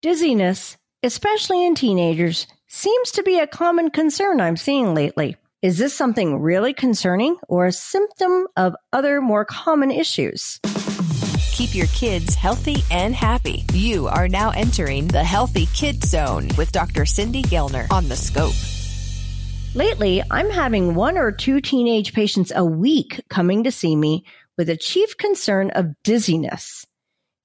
Dizziness, especially in teenagers, seems to be a common concern I'm seeing lately. Is this something really concerning or a symptom of other more common issues? Keep your kids healthy and happy. You are now entering the Healthy Kid Zone with Dr. Cindy Gellner on the scope. Lately, I'm having one or two teenage patients a week coming to see me with a chief concern of dizziness.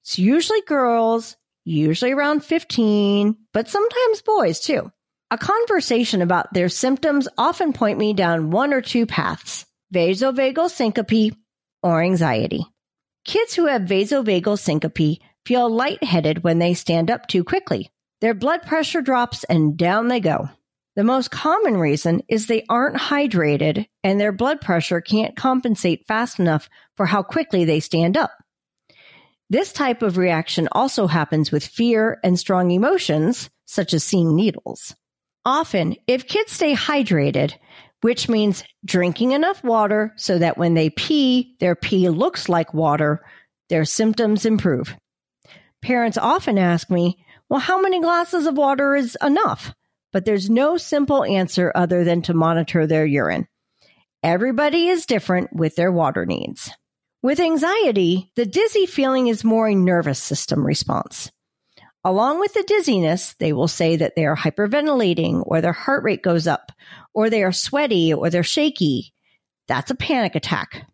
It's usually girls, usually around 15, but sometimes boys too. A conversation about their symptoms often point me down one or two paths, vasovagal syncope or anxiety. Kids who have vasovagal syncope feel lightheaded when they stand up too quickly. Their blood pressure drops and down they go. The most common reason is they aren't hydrated and their blood pressure can't compensate fast enough for how quickly they stand up. This type of reaction also happens with fear and strong emotions, such as seeing needles. Often, if kids stay hydrated, which means drinking enough water so that when they pee, their pee looks like water, their symptoms improve. Parents often ask me, well, how many glasses of water is enough? But there's no simple answer other than to monitor their urine. Everybody is different with their water needs. With anxiety, the dizzy feeling is more a nervous system response. Along with the dizziness, they will say that they are hyperventilating or their heart rate goes up or they are sweaty or they're shaky. That's a panic attack.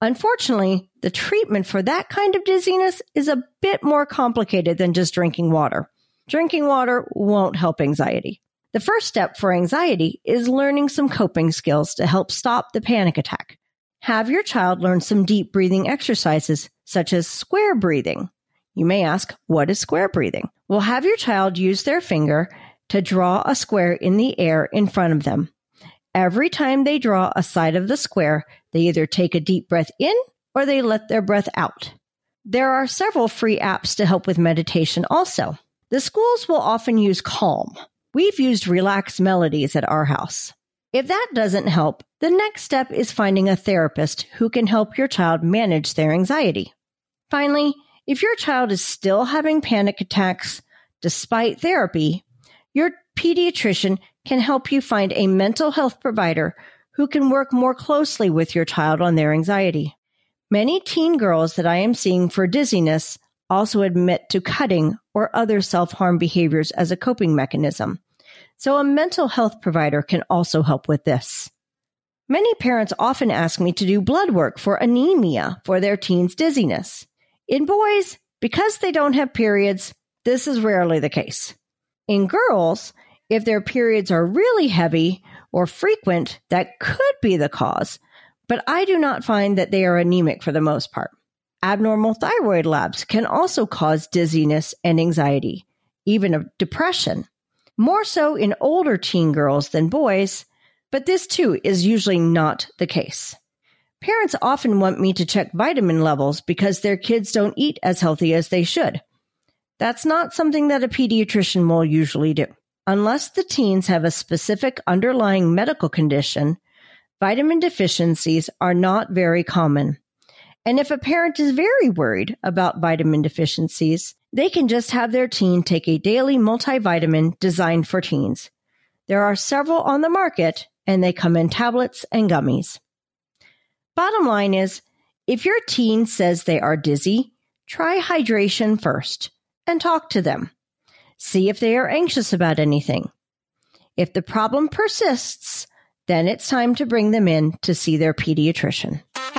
Unfortunately, the treatment for that kind of dizziness is a bit more complicated than just drinking water. Drinking water won't help anxiety. The first step for anxiety is learning some coping skills to help stop the panic attack. Have your child learn some deep breathing exercises, such as square breathing. You may ask, what is square breathing? Well, have your child use their finger to draw a square in the air in front of them. Every time they draw a side of the square, they either take a deep breath in or they let their breath out. There are several free apps to help with meditation also. The schools will often use Calm. We've used Relax Melodies at our house. If that doesn't help, the next step is finding a therapist who can help your child manage their anxiety. Finally, if your child is still having panic attacks despite therapy, your pediatrician can help you find a mental health provider who can work more closely with your child on their anxiety. Many teen girls that I am seeing for dizziness also admit to cutting or other self harm behaviors as a coping mechanism. So a mental health provider can also help with this. Many parents often ask me to do blood work for anemia for their teen's dizziness. In boys, because they don't have periods, this is rarely the case. In girls, if their periods are really heavy or frequent, that could be the cause, but I do not find that they are anemic for the most part. Abnormal thyroid labs can also cause dizziness and anxiety, even depression more so in older teen girls than boys, but this too is usually not the case. Parents often want me to check vitamin levels because their kids don't eat as healthy as they should. That's not something that a pediatrician will usually do. Unless the teens have a specific underlying medical condition, vitamin deficiencies are not very common. And if a parent is very worried about vitamin deficiencies, they can just have their teen take a daily multivitamin designed for teens. There are several on the market and they come in tablets and gummies. Bottom line is, if your teen says they are dizzy, try hydration first and talk to them. See if they are anxious about anything. If the problem persists, then it's time to bring them in to see their pediatrician.